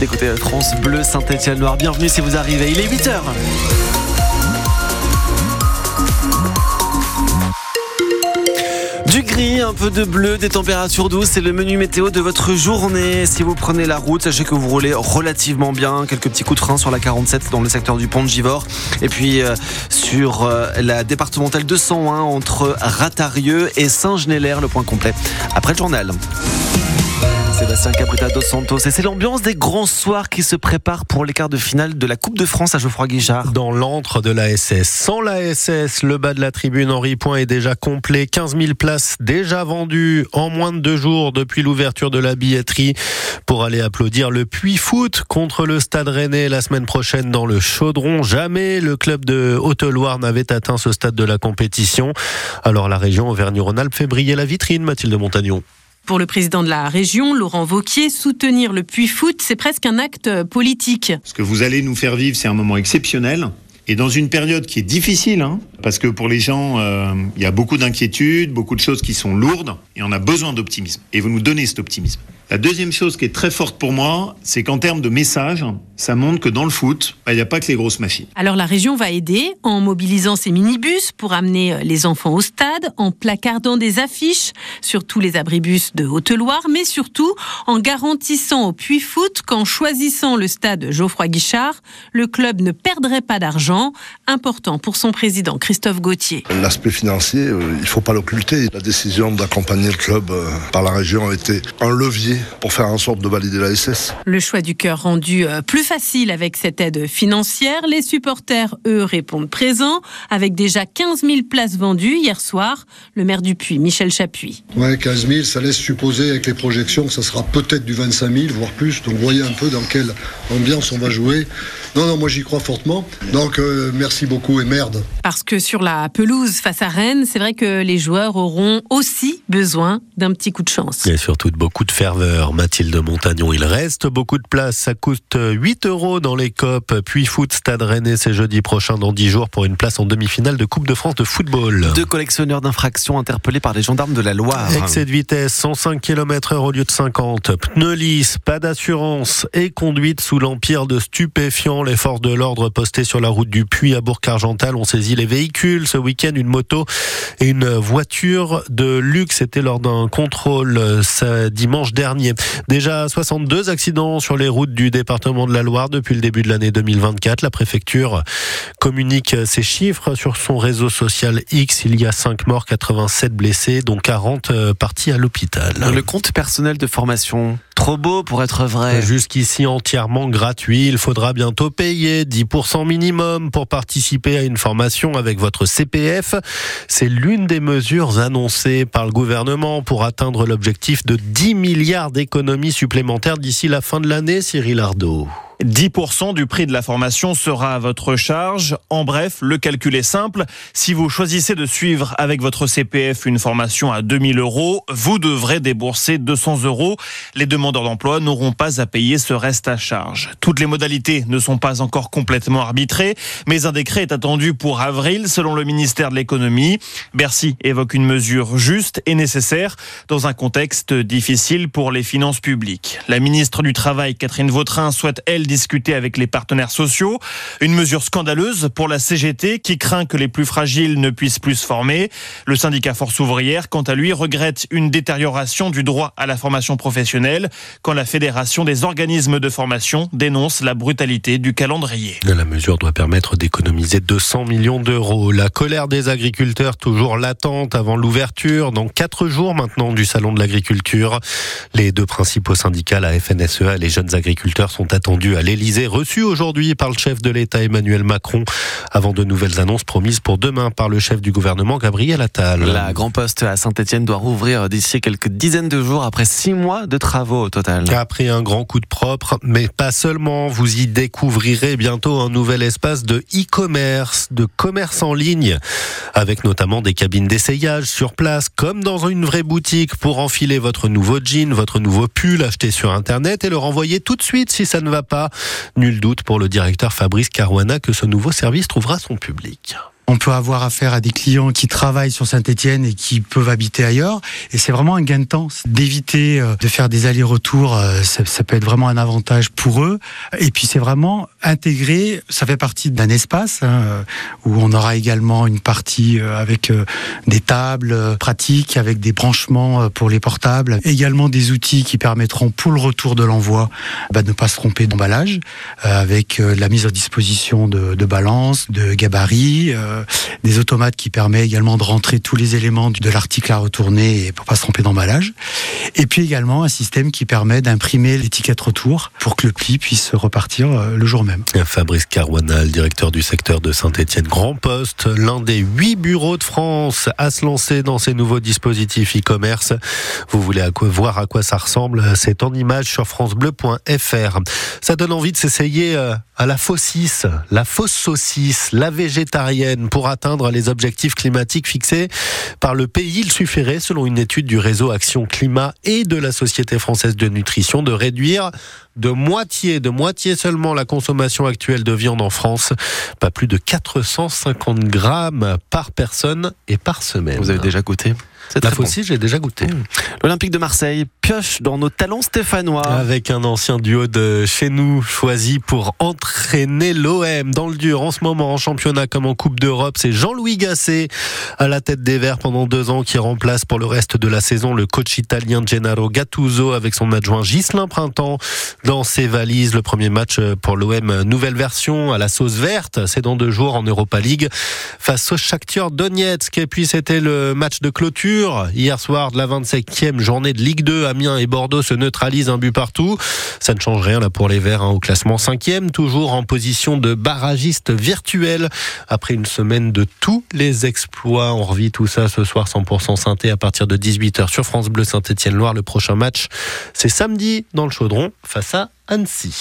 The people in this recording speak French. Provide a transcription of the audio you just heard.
Écoutez France Bleu Saint-Étienne Noir. Bienvenue si vous arrivez. Il est 8h. Du gris, un peu de bleu, des températures douces, c'est le menu météo de votre journée. Si vous prenez la route, sachez que vous roulez relativement bien. Quelques petits coups de frein sur la 47 dans le secteur du pont de Givors. Et puis euh, sur euh, la départementale 201 entre Ratarieux et Saint-Genélaire, le point complet après le journal. C'est l'ambiance des grands soirs qui se préparent pour les quarts de finale de la Coupe de France à Geoffroy Guichard. Dans l'antre de la SS. Sans la SS, le bas de la tribune Henri Point est déjà complet. 15 000 places déjà vendues en moins de deux jours depuis l'ouverture de la billetterie pour aller applaudir le Puy Foot contre le Stade Rennais la semaine prochaine dans le Chaudron. Jamais le club de Haute-Loire n'avait atteint ce stade de la compétition. Alors la région Auvergne-Rhône-Alpes fait briller la vitrine, Mathilde Montagnon. Pour le président de la région, Laurent Vauquier, soutenir le Puy Foot, c'est presque un acte politique. Ce que vous allez nous faire vivre, c'est un moment exceptionnel. Et dans une période qui est difficile, hein, parce que pour les gens, euh, il y a beaucoup d'inquiétudes, beaucoup de choses qui sont lourdes, et on a besoin d'optimisme. Et vous nous donnez cet optimisme. La deuxième chose qui est très forte pour moi, c'est qu'en termes de message, ça montre que dans le foot, bah, il n'y a pas que les grosses machines. Alors la région va aider en mobilisant ses minibus pour amener euh, les enfants au stade, en placardant des affiches sur tous les abribus de Haute-Loire, mais surtout en garantissant au Puy Foot qu'en choisissant le stade Geoffroy Guichard, le club ne perdrait pas d'argent, important pour son président Christophe Gauthier. L'aspect financier, euh, il ne faut pas l'occulter. La décision d'accompagner le club euh, par la région a été un levier pour faire en sorte de valider la SS. Le choix du cœur rendu euh, plus facile avec cette aide financière. Les supporters, eux, répondent présents avec déjà 15 000 places vendues hier soir. Le maire du Puy, Michel Chapuis. Ouais, 15 000, ça laisse supposer avec les projections que ça sera peut-être du 25 000, voire plus. Donc voyez un peu dans quelle ambiance on va jouer. Non, non, moi j'y crois fortement. Donc euh, merci beaucoup et merde. Parce que sur la pelouse face à Rennes, c'est vrai que les joueurs auront aussi besoin d'un petit coup de chance. Et surtout de beaucoup de ferveur. Mathilde Montagnon, il reste beaucoup de place. Ça coûte 8 euros dans les COP. Puis foot Stade Rennais, c'est jeudi prochain dans 10 jours pour une place en demi-finale de Coupe de France de football. Deux collectionneurs d'infractions interpellés par les gendarmes de la Loire. Excès de vitesse, 105 km heure au lieu de 50. Pneus lisses, pas d'assurance et conduite sous l'empire de stupéfiants. Les forces de l'ordre postées sur la route du Puy à Bourg-Argental ont saisi les véhicules. Ce week-end, une moto et une voiture de luxe. C'était lors d'un contrôle ce dimanche dernier. Déjà 62 accidents sur les routes du département de la Loire depuis le début de l'année 2024. La préfecture communique ces chiffres sur son réseau social X. Il y a 5 morts, 87 blessés, dont 40 partis à l'hôpital. Le compte personnel de formation, trop beau pour être vrai. Jusqu'ici entièrement gratuit. Il faudra bientôt payer 10% minimum pour participer à une formation avec votre CPF. C'est l'une des mesures annoncées par le gouvernement pour atteindre l'objectif de 10 milliards d'économies supplémentaires d'ici la fin de l'année, Cyril Ardo. 10% du prix de la formation sera à votre charge. En bref, le calcul est simple. Si vous choisissez de suivre avec votre CPF une formation à 2000 euros, vous devrez débourser 200 euros. Les demandeurs d'emploi n'auront pas à payer ce reste à charge. Toutes les modalités ne sont pas encore complètement arbitrées, mais un décret est attendu pour avril selon le ministère de l'économie. Bercy évoque une mesure juste et nécessaire dans un contexte difficile pour les finances publiques. La ministre du Travail, Catherine Vautrin, souhaite, elle, discuter avec les partenaires sociaux. Une mesure scandaleuse pour la CGT qui craint que les plus fragiles ne puissent plus se former. Le syndicat Force ouvrière, quant à lui, regrette une détérioration du droit à la formation professionnelle quand la Fédération des organismes de formation dénonce la brutalité du calendrier. La mesure doit permettre d'économiser 200 millions d'euros. La colère des agriculteurs toujours latente avant l'ouverture dans quatre jours maintenant du salon de l'agriculture. Les deux principaux syndicats, la FNSEA et les jeunes agriculteurs, sont attendus l'Elysée, reçu aujourd'hui par le chef de l'État Emmanuel Macron, avant de nouvelles annonces promises pour demain par le chef du gouvernement Gabriel Attal. La Grand Poste à Saint-Etienne doit rouvrir d'ici quelques dizaines de jours après six mois de travaux au total. Après un grand coup de propre, mais pas seulement, vous y découvrirez bientôt un nouvel espace de e-commerce, de commerce en ligne, avec notamment des cabines d'essayage sur place, comme dans une vraie boutique, pour enfiler votre nouveau jean, votre nouveau pull acheté sur Internet et le renvoyer tout de suite si ça ne va pas. Nul doute pour le directeur Fabrice Caruana que ce nouveau service trouvera son public. On peut avoir affaire à des clients qui travaillent sur Saint-Etienne et qui peuvent habiter ailleurs. Et c'est vraiment un gain de temps d'éviter euh, de faire des allers-retours. euh, Ça, peut être vraiment un avantage pour eux. Et puis c'est vraiment intégré. Ça fait partie d'un espace hein, où on aura également une partie euh, avec euh, des tables euh, pratiques, avec des branchements euh, pour les portables. Également des outils qui permettront pour le retour de l'envoi bah, de ne pas se tromper d'emballage, euh, avec euh, la mise à disposition de, balances, de gabarits, euh, des automates qui permettent également de rentrer tous les éléments de l'article à retourner et pour pas se tromper d'emballage. Et puis également un système qui permet d'imprimer l'étiquette retour pour que le pli puisse repartir euh, le jour même. Fabrice Carouana, le directeur du secteur de Saint-Étienne Grand Poste, l'un des huit bureaux de France à se lancer dans ces nouveaux dispositifs e-commerce. Vous voulez voir à quoi ça ressemble C'est en image sur francebleu.fr. Ça donne envie de s'essayer euh, à la faucisse, la fausse saucisse, la végétarienne pour atteindre les objectifs climatiques fixés par le pays. Il suffirait, selon une étude du réseau Action Climat et de la Société française de nutrition, de réduire de moitié, de moitié seulement la consommation actuelle de viande en France. Pas plus de 450 grammes par personne et par semaine. Vous avez déjà goûté? La très bon. j'ai déjà goûté. L'Olympique de Marseille pioche dans nos talents stéphanois. Avec un ancien duo de chez nous choisi pour entraîner l'OM dans le dur en ce moment en championnat comme en Coupe d'Europe. C'est Jean-Louis Gasset à la tête des Verts pendant deux ans qui remplace pour le reste de la saison le coach italien Gennaro Gattuso avec son adjoint Ghislain Printemps dans ses valises. Le premier match pour l'OM, nouvelle version à la sauce verte. C'est dans deux jours en Europa League face au Shakhtar Donetsk. Et puis c'était le match de clôture hier soir de la 27e journée de Ligue 2. Amiens et Bordeaux se neutralisent un but partout. Ça ne change rien là pour les Verts hein, au classement 5e, toujours en position de barragiste virtuel. Après une semaine de tous les exploits, on revit tout ça ce soir 100% synthé à partir de 18h sur France Bleu Saint-Étienne-Loire. Le prochain match, c'est samedi dans le Chaudron face à Annecy.